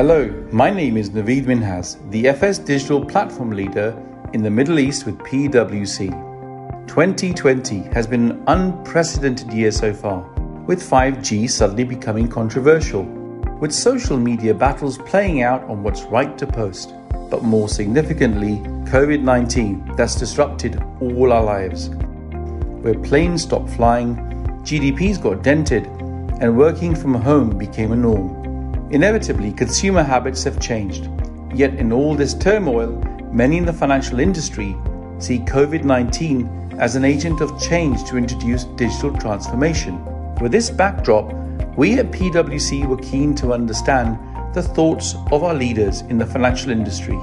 Hello, my name is Naveed Minhas, the FS Digital Platform Leader in the Middle East with PwC. 2020 has been an unprecedented year so far, with 5G suddenly becoming controversial, with social media battles playing out on what's right to post, but more significantly, COVID 19 that's disrupted all our lives. Where planes stopped flying, GDPs got dented, and working from home became a norm. Inevitably, consumer habits have changed. Yet, in all this turmoil, many in the financial industry see COVID 19 as an agent of change to introduce digital transformation. With this backdrop, we at PwC were keen to understand the thoughts of our leaders in the financial industry.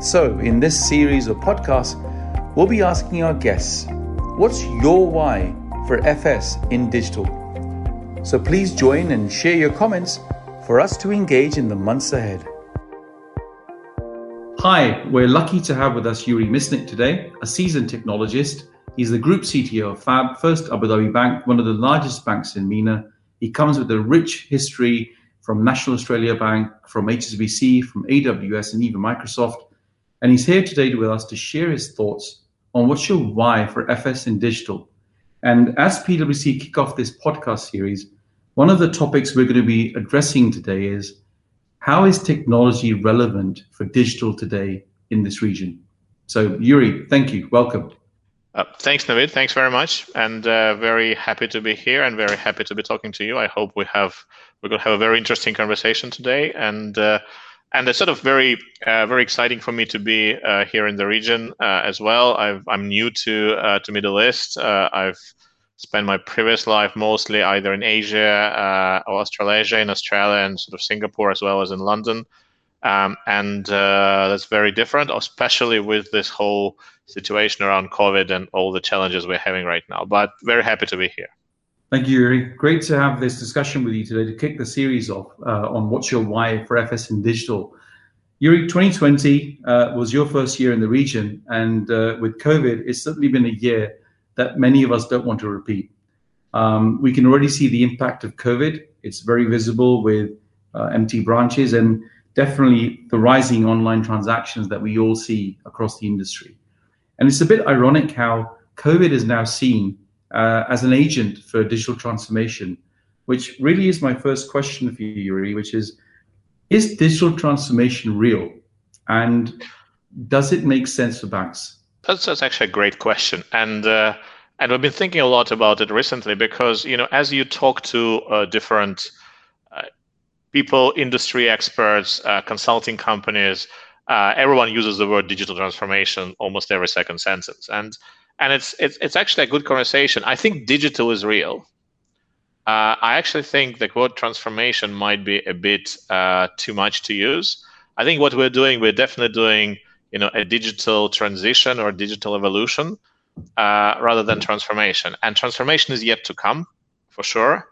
So, in this series of podcasts, we'll be asking our guests, what's your why for FS in digital? So please join and share your comments for us to engage in the months ahead. Hi, we're lucky to have with us Yuri Misnik today, a seasoned technologist He's the group CTO of FAB, First Abu Dhabi Bank, one of the largest banks in MENA. He comes with a rich history from National Australia Bank, from HSBC, from AWS, and even Microsoft. And he's here today with us to share his thoughts on what's your why for FS in digital. And as PwC kick off this podcast series, one of the topics we're going to be addressing today is how is technology relevant for digital today in this region? So, Yuri, thank you. Welcome. Uh, thanks, Naveed. Thanks very much, and uh, very happy to be here, and very happy to be talking to you. I hope we have we're going to have a very interesting conversation today, and uh, and it's sort of very uh, very exciting for me to be uh, here in the region uh, as well. i am new to to Middle East. I've spent my previous life mostly either in Asia or Australasia, in Australia, and sort of Singapore as well as in London. Um, and uh, that's very different, especially with this whole situation around COVID and all the challenges we're having right now. But very happy to be here. Thank you, Yuri. Great to have this discussion with you today to kick the series off uh, on what's your why for FS in digital. Yuri, 2020 uh, was your first year in the region, and uh, with COVID, it's certainly been a year that many of us don't want to repeat. Um, we can already see the impact of COVID. It's very visible with uh, empty branches and definitely the rising online transactions that we all see across the industry. And it's a bit ironic how COVID is now seen uh, as an agent for digital transformation, which really is my first question for you, Yuri, which is Is digital transformation real? And does it make sense for banks? That's, that's actually a great question. And uh, and we've been thinking a lot about it recently because, you know, as you talk to uh, different people, industry experts, uh, consulting companies, uh, everyone uses the word digital transformation almost every second sentence, and and it's it's it's actually a good conversation. I think digital is real. Uh, I actually think the word transformation might be a bit uh, too much to use. I think what we're doing, we're definitely doing, you know, a digital transition or digital evolution uh, rather than transformation. And transformation is yet to come, for sure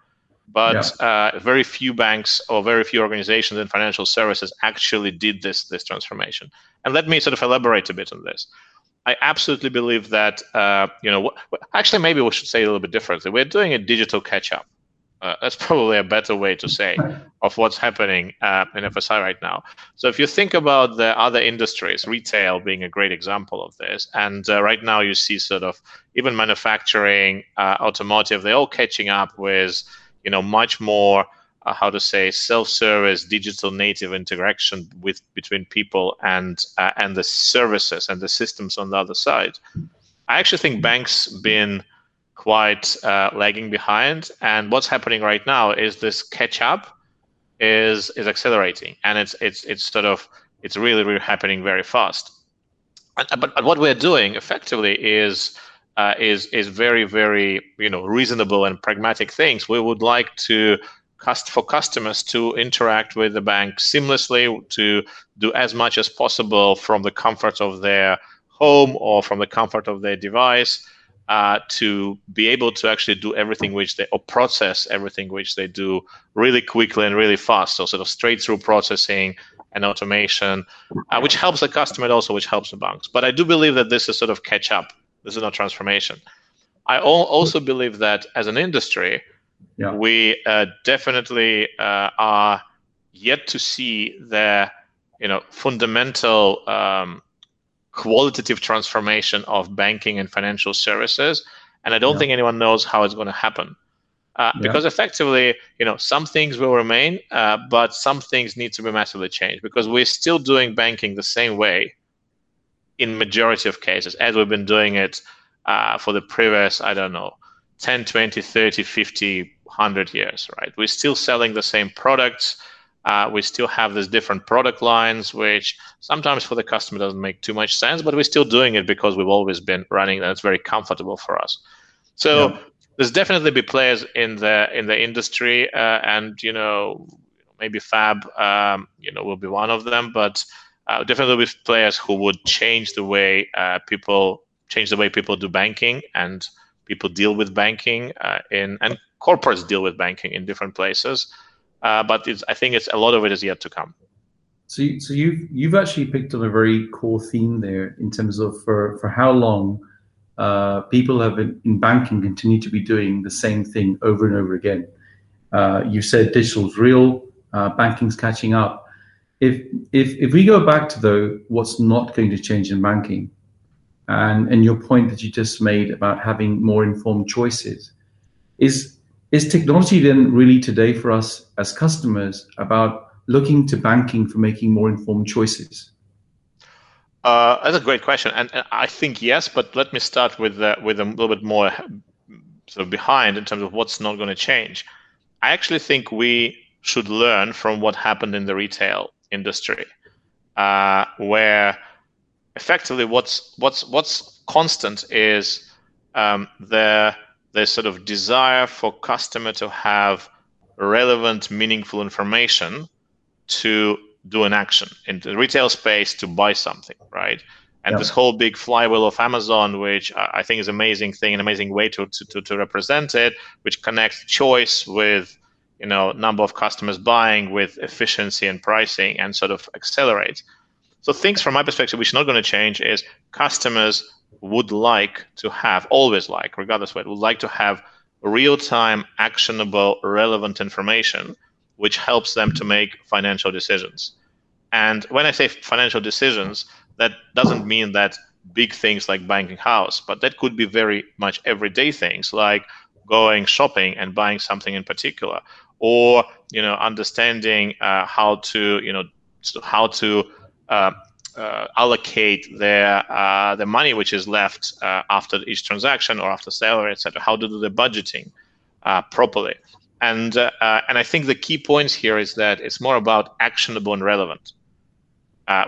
but yeah. uh, very few banks or very few organizations in financial services actually did this this transformation. And let me sort of elaborate a bit on this. I absolutely believe that uh, you know actually maybe we should say a little bit differently. We're doing a digital catch up. Uh, that's probably a better way to say of what's happening uh, in FSI right now. So if you think about the other industries, retail being a great example of this, and uh, right now you see sort of even manufacturing, uh, automotive, they're all catching up with you know much more uh, how to say self-service digital native interaction with between people and uh, and the services and the systems on the other side i actually think banks been quite uh, lagging behind and what's happening right now is this catch up is is accelerating and it's it's it's sort of it's really really happening very fast but, but what we're doing effectively is uh, is is very very you know reasonable and pragmatic things. We would like to cost for customers to interact with the bank seamlessly, to do as much as possible from the comfort of their home or from the comfort of their device. Uh, to be able to actually do everything which they or process everything which they do really quickly and really fast. So sort of straight through processing and automation, uh, which helps the customer and also which helps the banks. But I do believe that this is sort of catch up this is not transformation. I also believe that as an industry, yeah. we uh, definitely uh, are yet to see the you know fundamental um, qualitative transformation of banking and financial services, and I don't yeah. think anyone knows how it's going to happen. Uh, yeah. Because effectively, you know, some things will remain, uh, but some things need to be massively changed because we're still doing banking the same way in majority of cases as we've been doing it uh, for the previous, I don't know, 10, 20, 30, 50, 100 years, right? We're still selling the same products. Uh, we still have these different product lines, which sometimes for the customer doesn't make too much sense, but we're still doing it because we've always been running and it's very comfortable for us. So yeah. there's definitely be players in the in the industry, uh, and you know maybe Fab, um, you know, will be one of them, but uh, definitely with players who would change the way uh, people change the way people do banking and people deal with banking uh, in and corporates deal with banking in different places. Uh, but I think it's a lot of it is yet to come. So, you, so you've you've actually picked on a very core theme there in terms of for for how long uh, people have been, in banking continue to be doing the same thing over and over again. Uh, you said digital's real, uh, banking's catching up. If if if we go back to though, what's not going to change in banking, and and your point that you just made about having more informed choices, is is technology then really today for us as customers about looking to banking for making more informed choices? Uh, that's a great question, and, I think yes. But let me start with uh, with a little bit more sort of behind in terms of what's not going to change. I actually think we should learn from what happened in the retail industry, uh, where effectively what's what's what's constant is um, the there's sort of desire for customer to have relevant, meaningful information to do an action in the retail space to buy something, right? And yeah. this whole big flywheel of Amazon, which I think is an amazing thing, an amazing way to, to, to represent it, which connects choice with you know number of customers buying with efficiency and pricing and sort of accelerates. So things from my perspective, which is not going to change, is customers would like to have, always like, regardless of what, would like to have real-time, actionable, relevant information, which helps them to make financial decisions. And when I say financial decisions, that doesn't mean that big things like banking house, but that could be very much everyday things like going shopping and buying something in particular, or you know understanding uh, how to you know how to uh, allocate their uh, the money which is left uh, after each transaction or after salary, etc. How to do the budgeting uh, properly, and uh, uh, and I think the key points here is that it's more about actionable and relevant,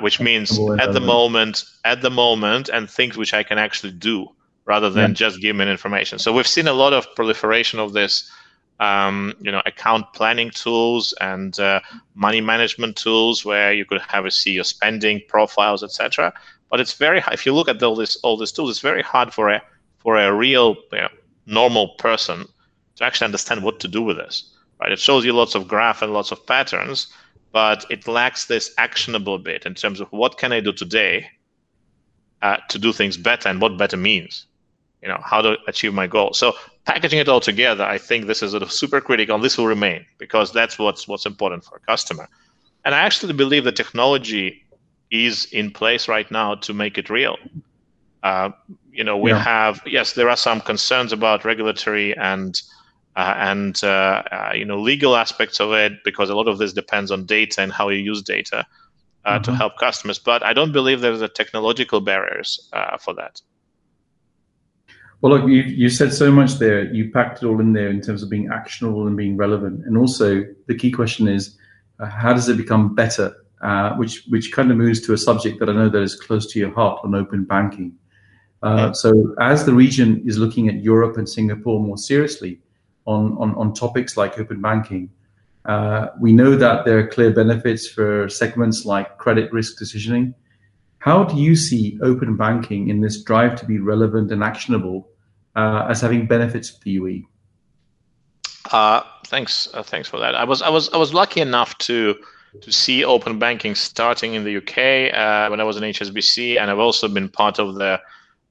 which means at the moment, at the moment, and things which I can actually do rather than yeah. just give me information. So we've seen a lot of proliferation of this um, you know, account planning tools and uh, money management tools where you could have a see your spending profiles, etc. But it's very. If you look at all this all these tools, it's very hard for a for a real you know, normal person to actually understand what to do with this. Right? It shows you lots of graph and lots of patterns, but it lacks this actionable bit in terms of what can I do today uh, to do things better and what better means you know how to achieve my goal. So packaging it all together i think this is sort of super critical and this will remain because that's what's what's important for a customer. And i actually believe the technology is in place right now to make it real. Uh, you know we yeah. have yes there are some concerns about regulatory and uh, and uh, uh you know legal aspects of it because a lot of this depends on data and how you use data uh, mm-hmm. to help customers. But i don't believe there's a technological barriers uh, for that well, look, you, you said so much there. You packed it all in there in terms of being actionable and being relevant. And also, the key question is, uh, how does it become better? Uh, which which kind of moves to a subject that I know that is close to your heart on open banking. Uh, so, as the region is looking at Europe and Singapore more seriously on on, on topics like open banking, uh, we know that there are clear benefits for segments like credit risk decisioning how do you see open banking in this drive to be relevant and actionable uh, as having benefits for the UAE? Uh, thanks, uh, thanks for that. I was I was I was lucky enough to to see open banking starting in the UK uh, when I was in HSBC, and I've also been part of the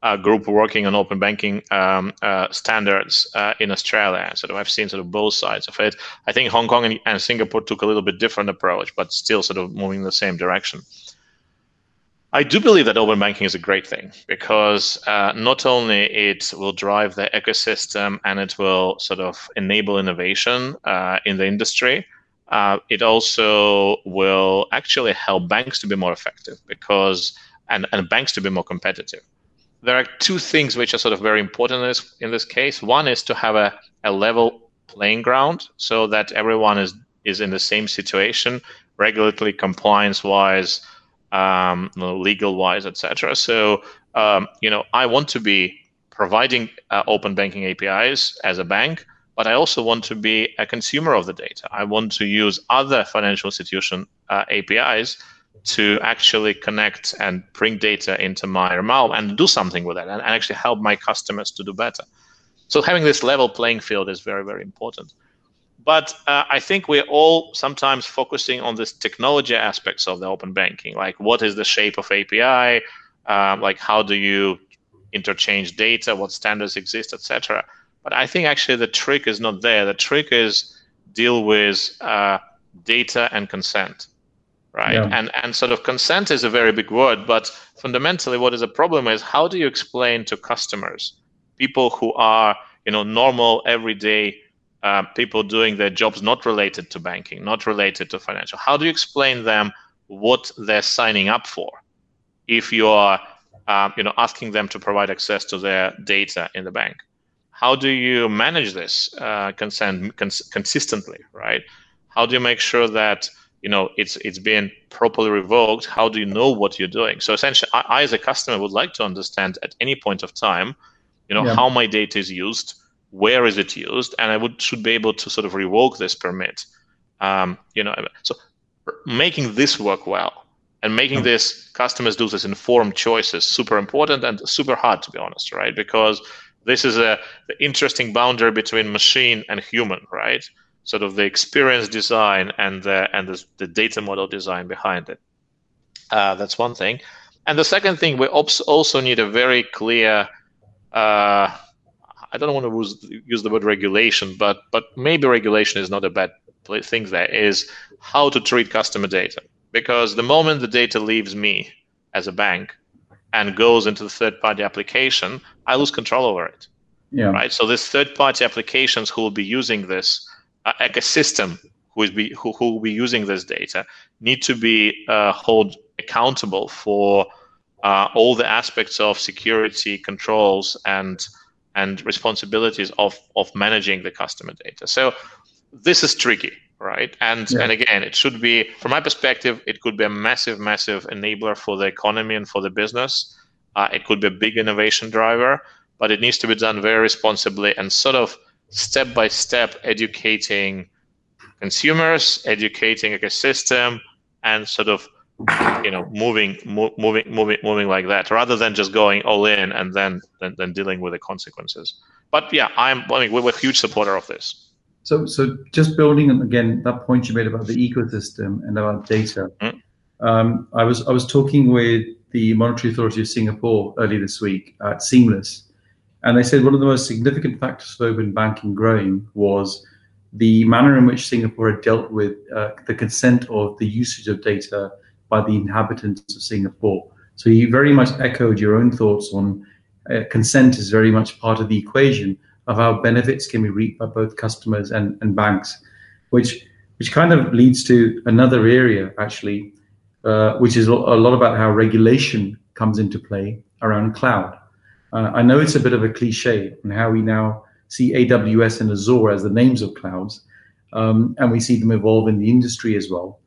uh, group working on open banking um, uh, standards in Australia. So I've seen sort of both sides of it. I think Hong Kong and, and, Singapore took a little bit different approach, but still sort of moving in the same direction. I do believe that open banking is a great thing because uh, not only it will drive the ecosystem and it will sort of enable innovation uh, in the industry, uh, it also will actually help banks to be more effective because and, and banks to be more competitive there are two things which are sort of very important in this, in this case. One is to have a, a level playing ground so that everyone is, is in the same situation, regulatory compliance wise, um, legal wise, etc. So, um, you know, I want to be providing uh, open banking APIs as a bank, but I also want to be a consumer of the data. I want to use other financial institution uh, APIs to actually connect and bring data into my realm and do something with it and actually help my customers to do better. So having this level playing field is very, very important. But uh, I think we're all sometimes focusing on this technology aspects of the open banking, like what is the shape of API, uh, like how do you interchange data, what standards exist, etc. But I think actually the trick is not there. The trick is deal with uh, data and consent right? Yeah. And and sort of consent is a very big word, but fundamentally, what is a problem is how do you explain to customers, people who are you know normal everyday uh, people doing their jobs not related to banking, not related to financial, how do you explain them what they're signing up for? If you are um, you know asking them to provide access to their data in the bank, how do you manage this uh, consent cons- consistently, right? How do you make sure that you know it's it's been properly revoked how do you know what you're doing so essentially I, I, as a customer would like to understand at any point of time you know yeah. how my data is used where is it used and i would should be able to sort of revoke this permit um, you know so making this work well and making this customers do this informed choices super important and super hard to be honest right because this is a the interesting boundary between machine and human right sort of the experience design and the, and the, the data model design behind it. Uh, that's one thing. And the second thing, we also need a very clear. Uh, I don't want to use, use the word regulation, but but maybe regulation is not a bad thing. There is how to treat customer data because the moment the data leaves me as a bank and goes into the third-party application, I lose control over it. Yeah. Right. So these third-party applications who will be using this uh, ecosystem who is be who, who will be using this data need to be uh, held accountable for uh, all the aspects of security controls and and responsibilities of of managing the customer data. So this is tricky, right? And yeah. and again, it should be from my perspective, it could be a massive, massive enabler for the economy and for the business. Uh, it could be a big innovation driver, but it needs to be done very responsibly and sort of step by step educating consumers, educating ecosystem, and sort of you know moving mo- moving moving moving like that rather than just going all in and then then, then dealing with the consequences. But yeah i'm i mean we're a huge supporter of this. So so just building on again that point you made about the ecosystem and about data. Mm. um, i was i was talking with the monetary authority of singapore earlier this week at seamless and they said one of the most significant factors for open banking growing was the manner in which Singapore had dealt with uh, the consent of the usage of data by the inhabitants of Singapore. So you very much echoed your own thoughts on uh, consent is very much part of the equation of how benefits can be reaped by both customers and, and banks, which which kind of leads to another area actually, uh, which is a lot about how regulation comes into play around cloud. Uh, I know it's a bit of a cliche on how we now see AWS and Azure as the names of clouds, um, and we see them evolve in the industry as well.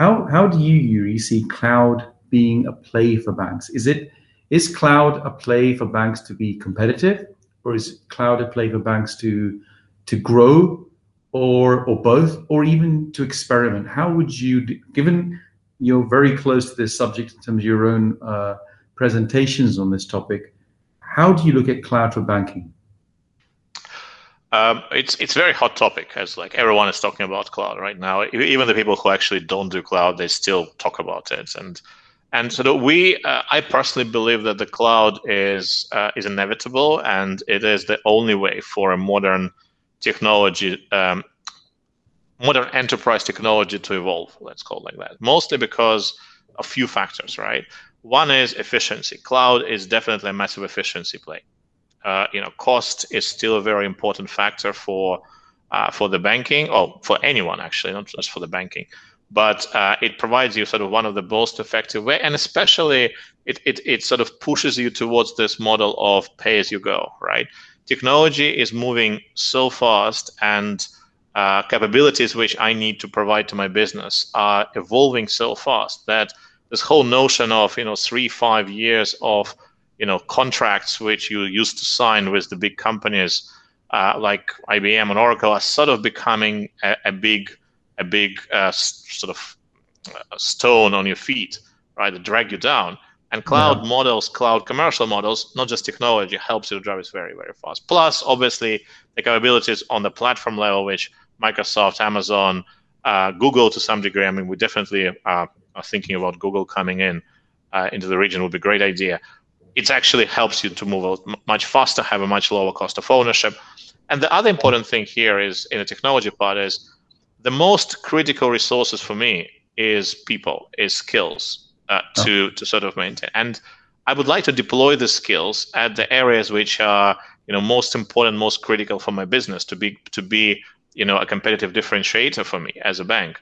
How how do you Yuri see cloud being a play for banks? Is it is cloud a play for banks to be competitive, or is cloud a play for banks to to grow, or or both, or even to experiment? How would you, given you're very close to this subject in terms of your own uh, presentations on this topic, how do you look at cloud for banking? Um, it's it's very hot topic as like everyone is talking about cloud right now. Even the people who actually don't do cloud, they still talk about it. And And so we, uh, I personally believe that the cloud is uh, is inevitable, and it is the only way for a modern technology, um, modern enterprise technology to evolve. Let's call it like that. Mostly because a few factors, right? One is efficiency. Cloud is definitely a massive efficiency play. Uh, you know, cost is still a very important factor for uh, for the banking, or for anyone actually, not just for the banking. But uh, it provides you sort of one of the most effective way, and especially it, it it sort of pushes you towards this model of pay as you go, right? Technology is moving so fast, and uh, capabilities which I need to provide to my business are evolving so fast that this whole notion of you know three five years of you know contracts which you used to sign with the big companies uh, like IBM and Oracle are sort of becoming a, a big a big uh, sort of uh, stone on your feet, right? To drag you down. And cloud yeah. models, cloud commercial models, not just technology, helps you to drive it very, very fast. Plus, obviously, the capabilities on the platform level, which Microsoft, Amazon, uh, Google to some degree. I mean, we definitely are thinking about Google coming in uh, into the region would be a great idea. It actually helps you to move much faster, have a much lower cost of ownership. And the other important thing here is in the technology part is the most critical resources for me is people, is skills uh, to oh. to sort of maintain. And I would like to deploy the skills at the areas which are you know most important, most critical for my business to be to be you know a competitive differentiator for me as a bank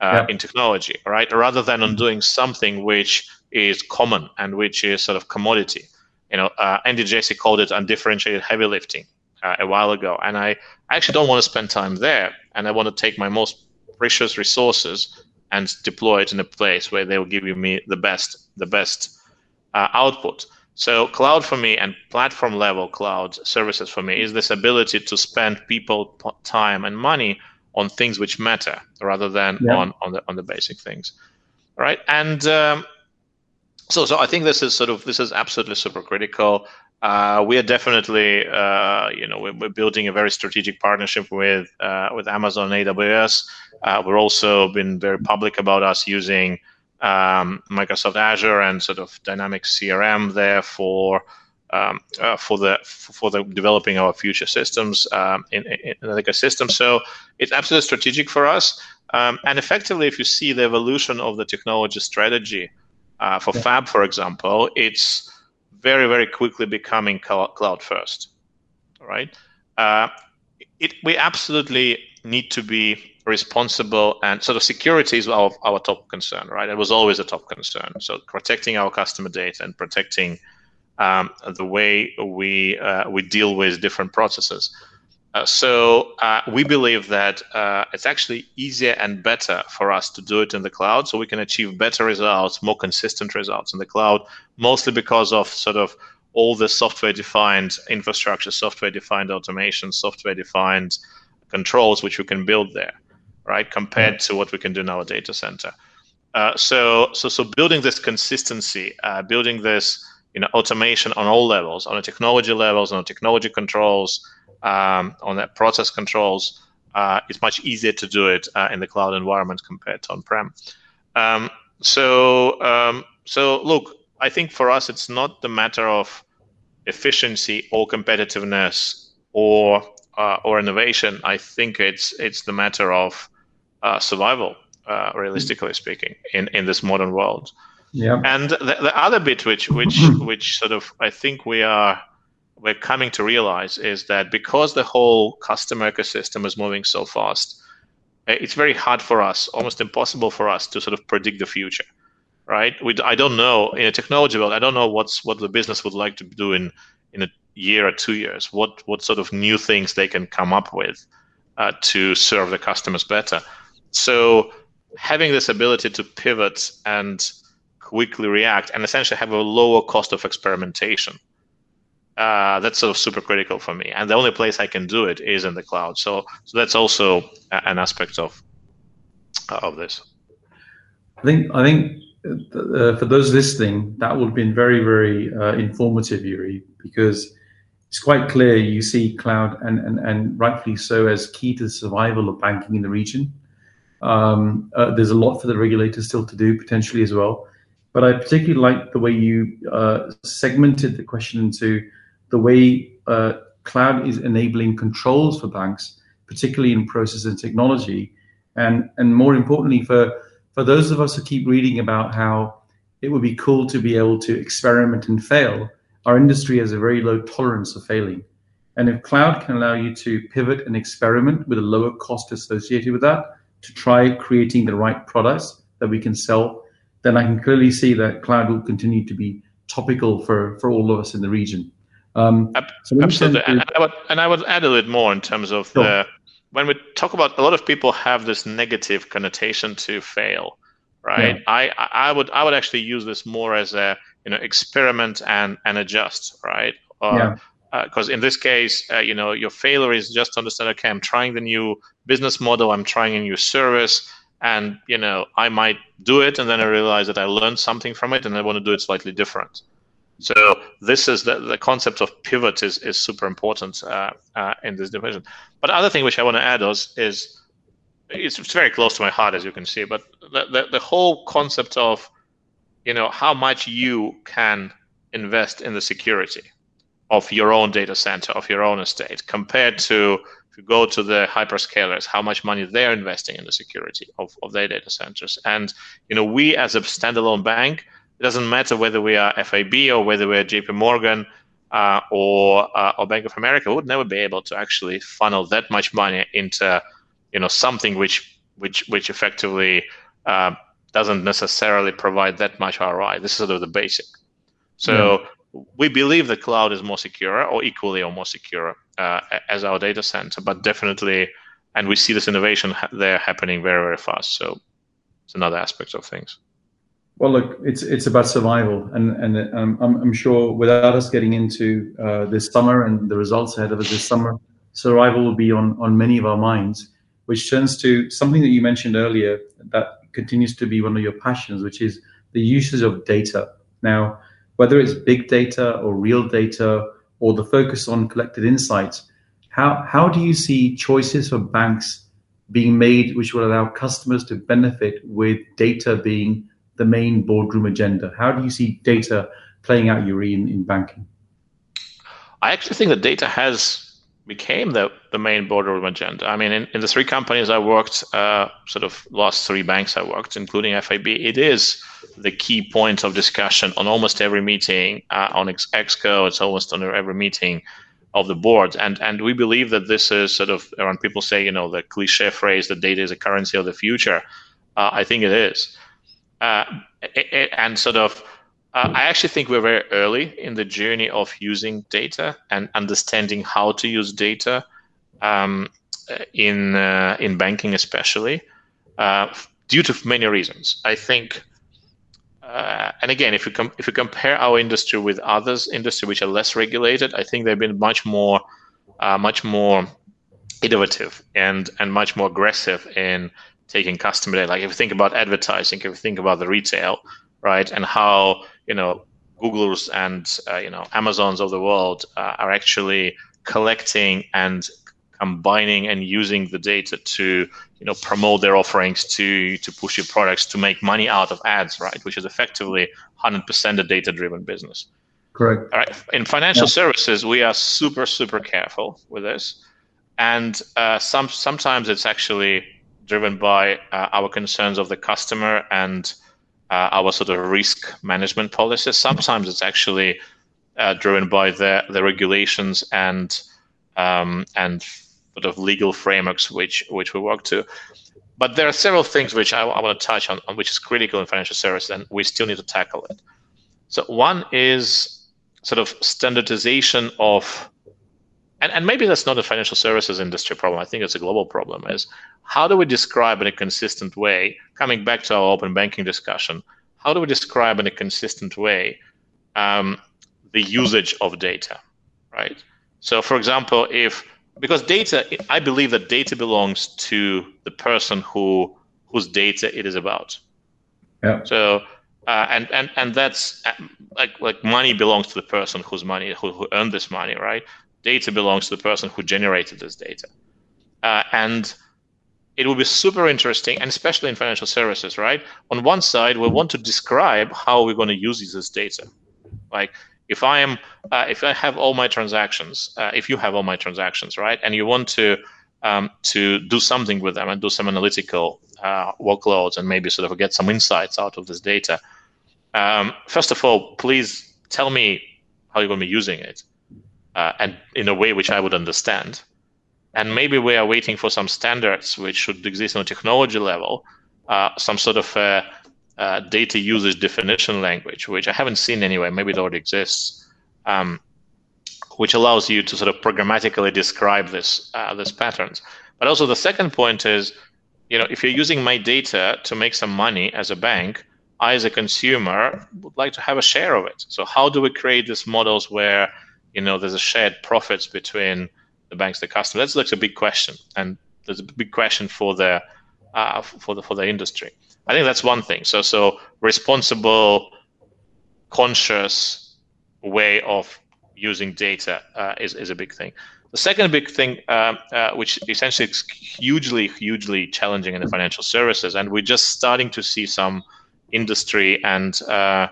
uh, yeah. in technology, right? Rather than on doing something which is common and which is sort of commodity. You know, uh, Andy Jassy called it undifferentiated heavy lifting uh, a while ago, and I actually don't want to spend time there, and I want to take my most precious resources and deploy it in a place where they will give me the best, the best uh, output. So cloud for me and platform level cloud services for me is this ability to spend people time and money on things which matter rather than yeah. on on the on the basic things, right? And um, so so I think this is sort of this is absolutely super critical. Uh, we are definitely, uh, you know, we're, we're, building a very strategic partnership with uh, with Amazon AWS. Uh, we're also been very public about us using um, Microsoft Azure and sort of Dynamics CRM there for um, uh, for the for the developing our future systems um, in, in, the ecosystem. So it's absolutely strategic for us. Um, and effectively, if you see the evolution of the technology strategy uh, for yeah. Fab, for example, it's very very quickly becoming cloud first. Right? Uh, it, we absolutely need to be responsible and sort of security is our, our top concern right it was always a top concern so protecting our customer data and protecting um, the way we uh, we deal with different processes. Uh, so uh, we believe that uh, it's actually easier and better for us to do it in the cloud, so we can achieve better results, more consistent results in the cloud, mostly because of sort of all the software-defined infrastructure, software-defined automation, software-defined controls which we can build there, right? Compared to what we can do in our data center. Uh, so, so, so building this consistency, uh, building this you know, automation on all levels, on the technology levels, on technology controls, um, on the process controls. Uh, it's much easier to do it uh, in the cloud environment compared to on-prem. Um, so, um, so look, I think for us, it's not the matter of efficiency or competitiveness or uh, or innovation. I think it's it's the matter of uh, survival, uh, realistically speaking, in in this modern world. Yeah. And the, the other bit, which which which sort of I think we are we're coming to realize is that because the whole customer ecosystem is moving so fast, it's very hard for us, almost impossible for us to sort of predict the future, right? We, I don't know in a technology world. I don't know what's what the business would like to do in in a year or two years. What what sort of new things they can come up with uh, to serve the customers better. So having this ability to pivot and quickly react and essentially have a lower cost of experimentation. Uh, that's sort of super critical for me. And the only place I can do it is in the cloud. So, so that's also an aspect of of this. I think I think uh, for those listening, that would have been very very uh, informative, Yuri, because it's quite clear you see cloud and, and and rightfully so as key to the survival of banking in the region. Um, uh, there's a lot for the regulators still to do potentially as well. but I particularly like the way you uh, segmented the question into the way uh, cloud is enabling controls for banks, particularly in process and technology, and and more importantly for for those of us who keep reading about how it would be cool to be able to experiment and fail. Our industry has a very low tolerance of failing. And if cloud can allow you to pivot and experiment with a lower cost associated with that to try creating the right products that we can sell, then I can clearly see that cloud will continue to be topical for, for all of us in the region. Um, so Absolutely. To, and, I would, and I would add a little more in terms of sure. the when we talk about a lot of people have this negative connotation to fail, right? Yeah. I I would I would actually use this more as a you know experiment and and adjust, right? Uh, yeah because uh, in this case, uh, you know, your failure is just to understand, okay, I'm trying the new business model, I'm trying a new service, and you know, I might do it, and then I realize that I learned something from it, and I want to do it slightly different. So this is the, the concept of pivot is, is super important uh, uh, in this division. But other thing which I want to add is, is it's, it's very close to my heart as you can see. But the, the, the whole concept of you know how much you can invest in the security of your own data center of your own estate compared to if you go to the hyperscalers how much money they're investing in the security of, of their data centers and you know we as a standalone bank it doesn't matter whether we are FAB or whether we're JP Morgan uh, or uh, or Bank of America. We would never be able to actually funnel that much money into you know something which which which effectively uh, doesn't necessarily provide that much ROI. This is sort of the basic. So yeah. we believe the cloud is more secure or equally or more secure uh, as our data center, but definitely, and we see this innovation there happening very very fast. So it's another aspect of things. Well, look, it's it's about survival, and and um, I'm I'm sure without us getting into uh, this summer and the results ahead of us this summer, survival will be on on many of our minds, which turns to something that you mentioned earlier that continues to be one of your passions, which is the usage of data. Now, whether it's big data or real data or the focus on collected insights, how how do you see choices for banks being made which will allow customers to benefit with data being the main boardroom agenda? How do you see data playing out, Yuri, in, in banking? I actually think that data has became the, the main boardroom agenda. I mean, in, in the three companies I worked, uh, sort of last three banks I worked, including FAB, it is the key point of discussion on almost every meeting uh, on Exco. It's almost on every meeting of the board. And and we believe that this is sort of when people say, you know, the cliche phrase that data is a currency of the future. Uh, I think it is uh, and sort of uh, I actually think we're very early in the journey of using data and understanding how to use data um, in uh, in banking, especially uh, due to many reasons. I think, uh, and again, if you com- if you compare our industry with others industry which are less regulated, I think they've been much more uh, much more innovative and and much more aggressive in taking customer data. Like if you think about advertising, if you think about the retail, right, and how you know Google's and uh, you know Amazons of the world uh, are actually collecting and combining and using the data to you know promote their offerings to to push your products to make money out of ads right which is effectively 100% a data driven business correct all right in financial yeah. services we are super super careful with this and uh, some sometimes it's actually driven by uh, our concerns of the customer and uh, our sort of risk management policies. Sometimes it's actually uh, driven by the, the regulations and um, and sort of legal frameworks which which we work to. But there are several things which I, I want to touch on, on, which is critical in financial services, and we still need to tackle it. So one is sort of standardization of and, and maybe that's not a financial services industry problem. I think it's a global problem. Is how do we describe in a consistent way? Coming back to our open banking discussion, how do we describe in a consistent way um, the usage of data, right? So, for example, if because data, I believe that data belongs to the person who whose data it is about. Yeah. So. Uh, and and and that's uh, like like money belongs to the person whose money who, who earned this money, right? Data belongs to the person who generated this data. Uh, and it will be super interesting, and especially in financial services, right? On one side, we want to describe how we're going to use this data. Like if I am, uh, if I have all my transactions, uh, if you have all my transactions, right, and you want to um, to do something with them and do some analytical uh, workloads and maybe sort of get some insights out of this data. Um, first of all, please tell me how you're going to be using it, uh, and in a way which I would understand. And maybe we are waiting for some standards which should exist on a technology level, uh, some sort of uh, uh, data usage definition language, which I haven't seen anywhere. Maybe it already exists, um, which allows you to sort of programmatically describe this uh, this patterns. But also the second point is, you know, if you're using my data to make some money as a bank, I as a consumer would like to have a share of it. So how do we create these models where you know there's a shared profits between the banks, the customer? That's like a big question, and there's a big question for the uh, for the for the industry. I think that's one thing. So so responsible, conscious way of using data uh, is is a big thing. The second big thing, uh, uh, which essentially is hugely hugely challenging in the financial services, and we're just starting to see some industry and uh,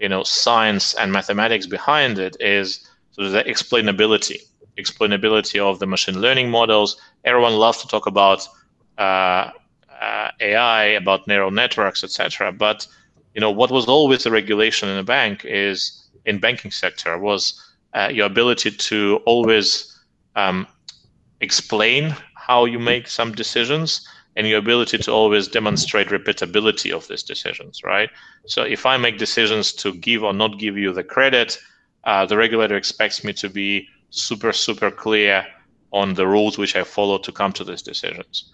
you know science and mathematics behind it, is of the explainability explainability of the machine learning models. Everyone loves to talk about uh, uh, AI, about neural networks, etc. But you know what was always a regulation in a bank is in banking sector was uh, your ability to always um, explain how you make some decisions and your ability to always demonstrate repeatability of these decisions, right? So if I make decisions to give or not give you the credit, uh, the regulator expects me to be super, super clear on the rules which I follow to come to these decisions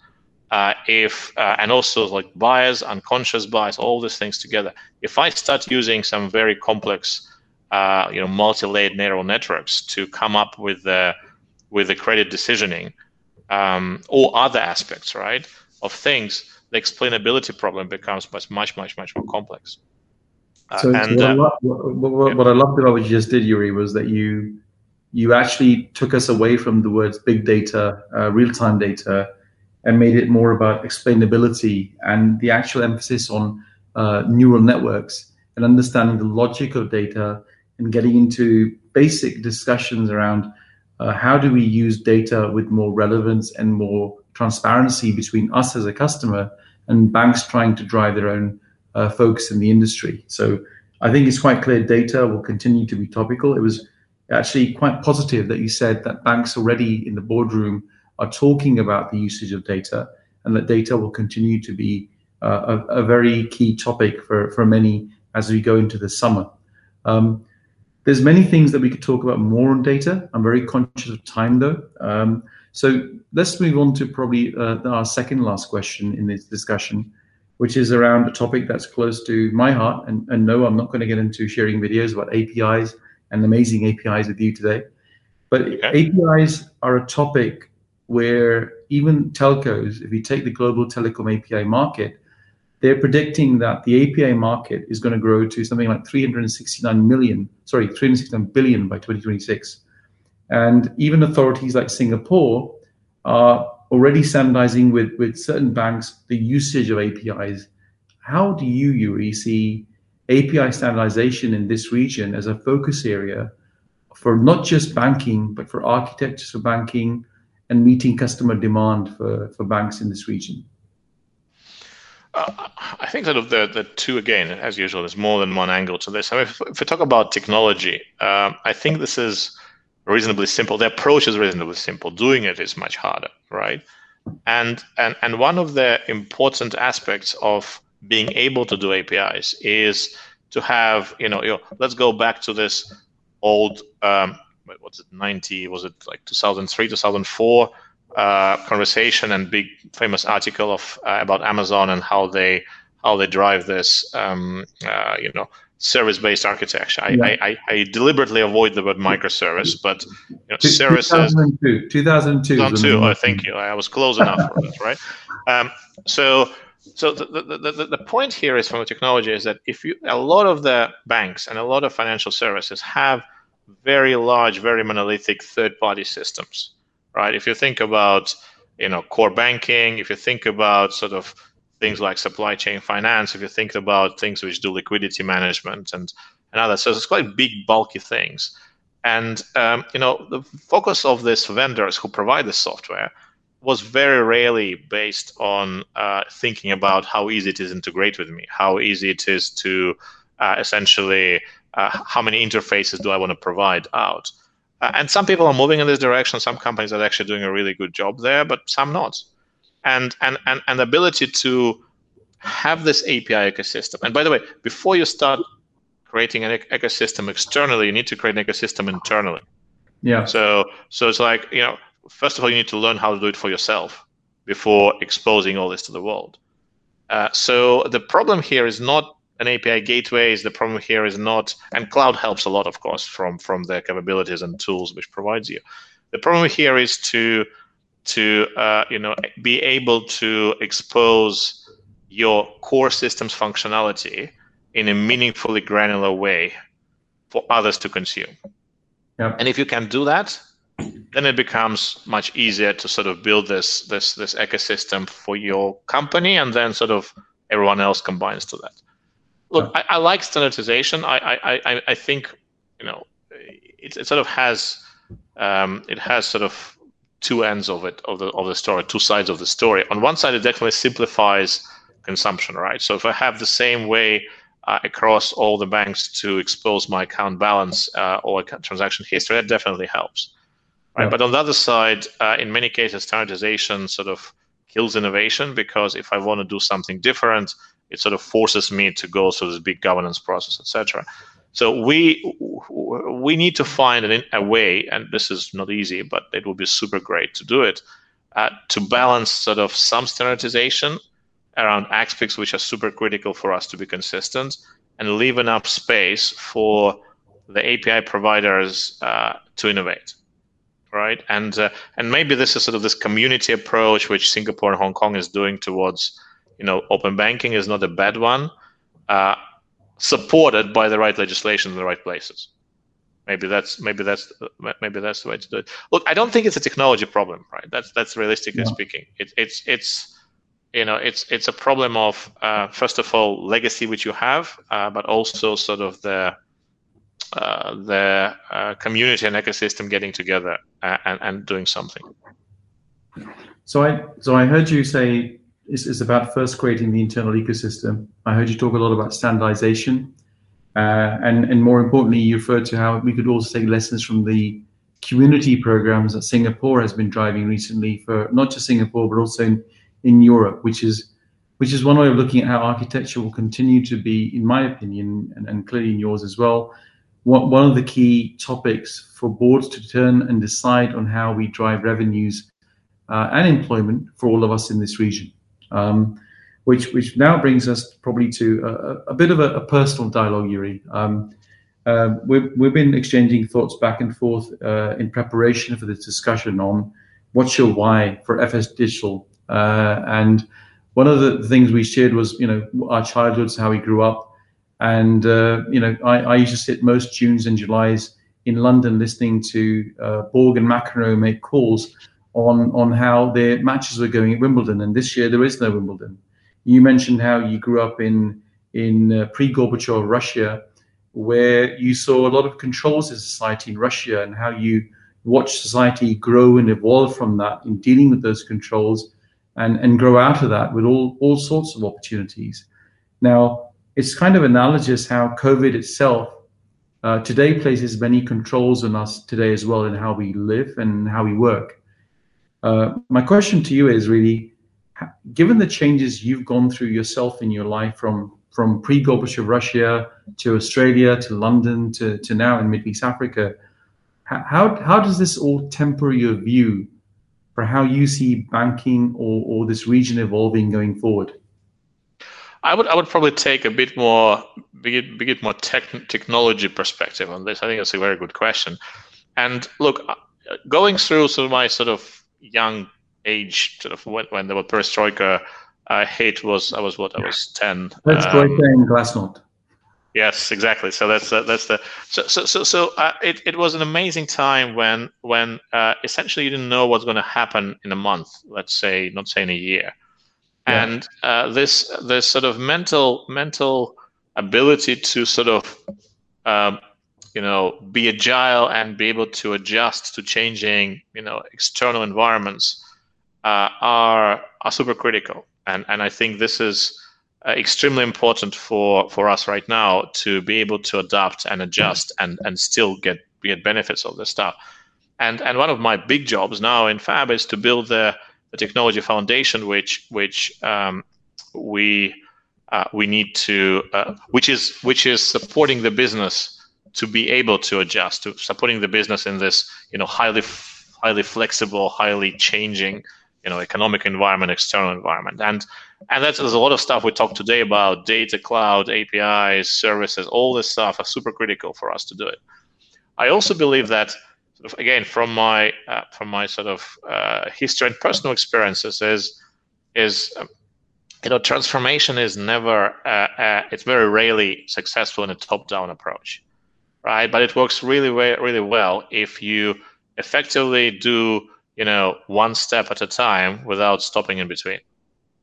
uh, if uh, and also like bias, unconscious bias, all these things together. If I start using some very complex, uh, you know, multi-layered neural networks to come up with the with the credit decisioning um, or other aspects, right, of things, the explainability problem becomes much, much, much, much more complex. So, and, what, I uh, loved, what, what, what I loved about what you just did, Yuri, was that you you actually took us away from the words big data, uh, real-time data, and made it more about explainability and the actual emphasis on uh, neural networks and understanding the logic of data and getting into basic discussions around uh, how do we use data with more relevance and more transparency between us as a customer and banks trying to drive their own uh, focus in the industry. So I think it's quite clear data will continue to be topical. It was actually quite positive that you said that banks already in the boardroom are talking about the usage of data, and that data will continue to be uh, a, a, very key topic for, for many as we go into the summer. Um, there's many things that we could talk about more on data. I'm very conscious of time though. Um, so let's move on to probably uh, our second last question in this discussion, which is around a topic that's close to my heart. And, and no, I'm not going to get into sharing videos about APIs and amazing APIs with you today. But okay. APIs are a topic where even telcos, if you take the global telecom API market, they're predicting that the API market is going to grow to something like 369 million, sorry, 369 billion by 2026. And even authorities like Singapore are already standardizing with, with certain banks the usage of APIs. How do you, Yuri, see API standardization in this region as a focus area for not just banking, but for architectures for banking, and meeting customer demand for, for banks in this region? Uh, I think sort of the, the two, again, as usual, there's more than one angle to this. I mean, if, if we talk about technology, um, I think this is reasonably simple. The approach is reasonably simple. Doing it is much harder, right? And, and, and one of the important aspects of being able to do APIs is to have, you know, you know let's go back to this old um, what's it 90 was it like 2003 2004 uh, conversation and big famous article of uh, about Amazon and how they how they drive this um, uh, you know service-based architecture. I, yeah. I, I, deliberately avoid the word microservice, but you know, services. 2002. 2002. 2002. Oh, thank you. I was close enough for that, right? Um, so so the, the, the, the point here is from the technology is that if you a lot of the banks and a lot of financial services have very large, very monolithic third-party systems, right? If you think about you know core banking, if you think about sort of things like supply chain finance, if you think about things which do liquidity management and and others, so it's quite big bulky things. And um, you know the focus of these vendors who provide the software was very rarely based on uh, thinking about how easy it is to integrate with me, how easy it is to uh, essentially uh, how many interfaces do I want to provide out. Uh, and some people are moving in this direction. Some companies are actually doing a really good job there, but some not. And and and and the ability to have this API ecosystem. And by the way, before you start creating an ecosystem externally, you need to create an ecosystem internally. Yeah. So so it's like you know first of all, you need to learn how to do it for yourself before exposing all this to the world. Uh, so the problem here is not an API gateway. Is The problem here is not, and cloud helps a lot, of course, from from the capabilities and tools which provides you. The problem here is to to uh, you know be able to expose your core systems functionality in a meaningfully granular way for others to consume. Yep. And if you can do that, then it becomes much easier to sort of build this this this ecosystem for your company, and then sort of everyone else combines to that. Look, I, I like standardization. I, I I I think you know it, it sort of has um, it has sort of two ends of it of the of the story, two sides of the story. On one side, it definitely simplifies consumption, right? So if I have the same way uh, across all the banks to expose my account balance uh, or transaction history, that definitely helps. Right? Yeah. But on the other side, uh, in many cases, standardization sort of kills innovation because if I want to do something different, it sort of forces me to go through this big governance process, etc. So we we need to find an, a way, and this is not easy, but it would be super great to do it, uh, to balance sort of some standardization around aspects which are super critical for us to be consistent, and leave enough space for the API providers uh, to innovate right? And uh, and maybe this is sort of this community approach which Singapore and Hong Kong is doing towards, you know, open banking is not a bad one, uh, supported by the right legislation in the right places. Maybe that's maybe that's maybe that's the way to do it. Look, I don't think it's a technology problem, right? That's that's realistically yeah. speaking. It, it's it's you know it's it's a problem of uh, first of all legacy which you have, uh, but also sort of the uh, the uh, community and ecosystem getting together uh, and, and doing something. So I so I heard you say it's, it's about first creating the internal ecosystem. I heard you talk a lot about standardization, uh, and and more importantly, you referred to how we could also take lessons from the community programs that Singapore has been driving recently for not just Singapore but also in, in Europe, which is which is one way of looking at how architecture will continue to be, in my opinion, and, and clearly in yours as well, one of the key topics for boards to turn and decide on how we drive revenues uh, and employment for all of us in this region. Um, which which now brings us probably to a, a bit of a, a, personal dialogue, Yuri. Um, uh, we've, we've been exchanging thoughts back and forth uh, in preparation for this discussion on what's your why for FS Digital. Uh, and one of the things we shared was, you know, our childhoods, how we grew up, and, uh, you know, I, I, used to sit most Junes and Julys in London listening to uh, Borg and McEnroe make calls on, on how their matches were going at Wimbledon. And this year there is no Wimbledon. You mentioned how you grew up in, in uh, pre Gorbachev Russia, where you saw a lot of controls in society in Russia and how you watched society grow and evolve from that in dealing with those controls and, and grow out of that with all, all sorts of opportunities. Now, it's kind of analogous how COVID itself uh, today places many controls on us today as well in how we live and how we work. Uh, my question to you is really, given the changes you've gone through yourself in your life from from pre-Gorbachev Russia to Australia to London to, to now in Middle East Africa, how, how does this all temper your view for how you see banking or, or this region evolving going forward? I would I would probably take a bit more bit, bit more tech, technology perspective on this. I think that's a very good question. And look, uh, going through sort of my sort of young age, sort of when, when the perestroika I hit was I was what I was ten. Perestroika um, and glasnost. Yes, exactly. So that's uh, that's the so so so, so uh, it it was an amazing time when when uh, essentially you didn't know what's going to happen in a month. Let's say not say in a year, yeah. and uh, this this sort of mental mental ability to sort of um, you know be agile and be able to adjust to changing you know external environments uh, are are super critical. And and I think this is uh, extremely important for for us right now to be able to adapt and adjust and and still get get benefits of this stuff. And and one of my big jobs now in FAB is to build the, the technology foundation, which which um, we uh, we need to uh, which is which is supporting the business to be able to adjust to supporting the business in this you know highly highly flexible, highly changing you know economic environment, external environment, and and that's there's a lot of stuff we talked today about data, cloud, APIs, services, all this stuff are super critical for us to do it. I also believe that again from my uh, from my sort of uh, history and personal experiences is is um, you know transformation is never uh, uh it's very rarely successful in a top down approach right but it works really really well if you effectively do you know, one step at a time without stopping in between.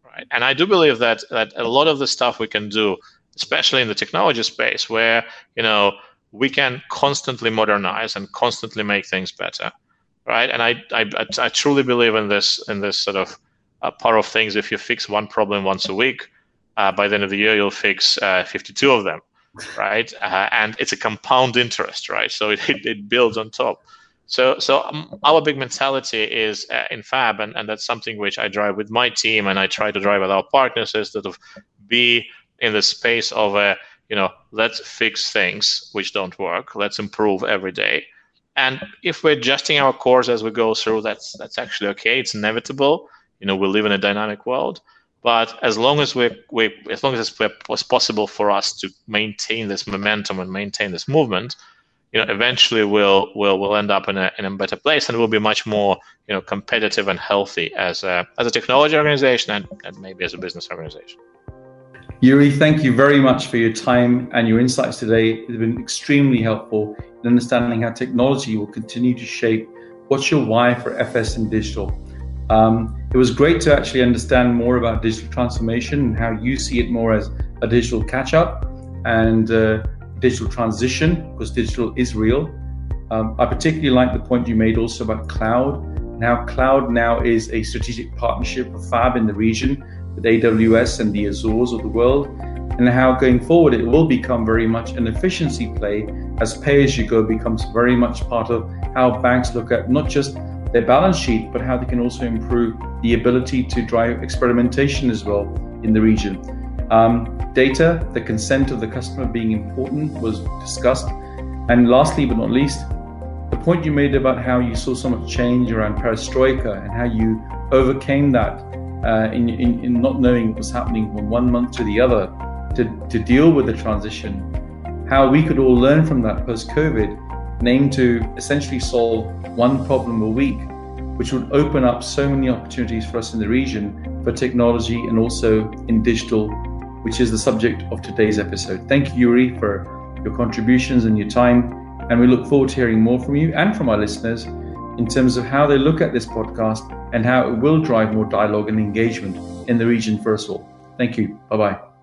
Right. And I do believe that that a lot of the stuff we can do, especially in the technology space, where you know we can constantly modernize and constantly make things better, right? And I I, I truly believe in this in this sort of uh, part of things. If you fix one problem once a week, uh, by the end of the year you'll fix uh, 52 of them, right? Uh, and it's a compound interest, right? So it, it builds on top. So, so our big mentality is uh, in FAB, and, and that's something which I drive with my team, and I try to drive with our partners, is to be in the space of a, you know, let's fix things which don't work, let's improve every day, and if we're adjusting our course as we go through, that's that's actually okay. It's inevitable. You know, we live in a dynamic world, but as long as we we as long as it's possible for us to maintain this momentum and maintain this movement you know, eventually we'll we'll we'll end up in a in a better place, and we'll be much more you know competitive and healthy as a as a technology organization and, and maybe as a business organization. Yuri, thank you very much for your time and your insights today. They've been extremely helpful in understanding how technology will continue to shape what's your why for FS and digital. Um, it was great to actually understand more about digital transformation and how you see it more as a digital catch up and uh, digital transition because digital is real. Um, I particularly like the point you made also about cloud and how cloud now is a strategic partnership of FAB in the region with AWS and the Azures of the world, and how going forward it will become very much an efficiency play as pay as you go becomes very much part of how banks look at not just their balance sheet, but how they can also improve the ability to drive experimentation as well in the region. Um, data, the consent of the customer being important was discussed. And lastly, but not least, the point you made about how you saw so much change around perestroika and how you overcame that uh, in, in, in, not knowing what was happening from one month to the other to, to deal with the transition, how we could all learn from that post COVID aim to essentially solve one problem a week, which would open up so many opportunities for us in the region for technology and also in digital which is the subject of today's episode. Thank you, Yuri, for your contributions and your time. And we look forward to hearing more from you and from our listeners in terms of how they look at this podcast and how it will drive more dialogue and engagement in the region for us all. Thank you. Bye bye.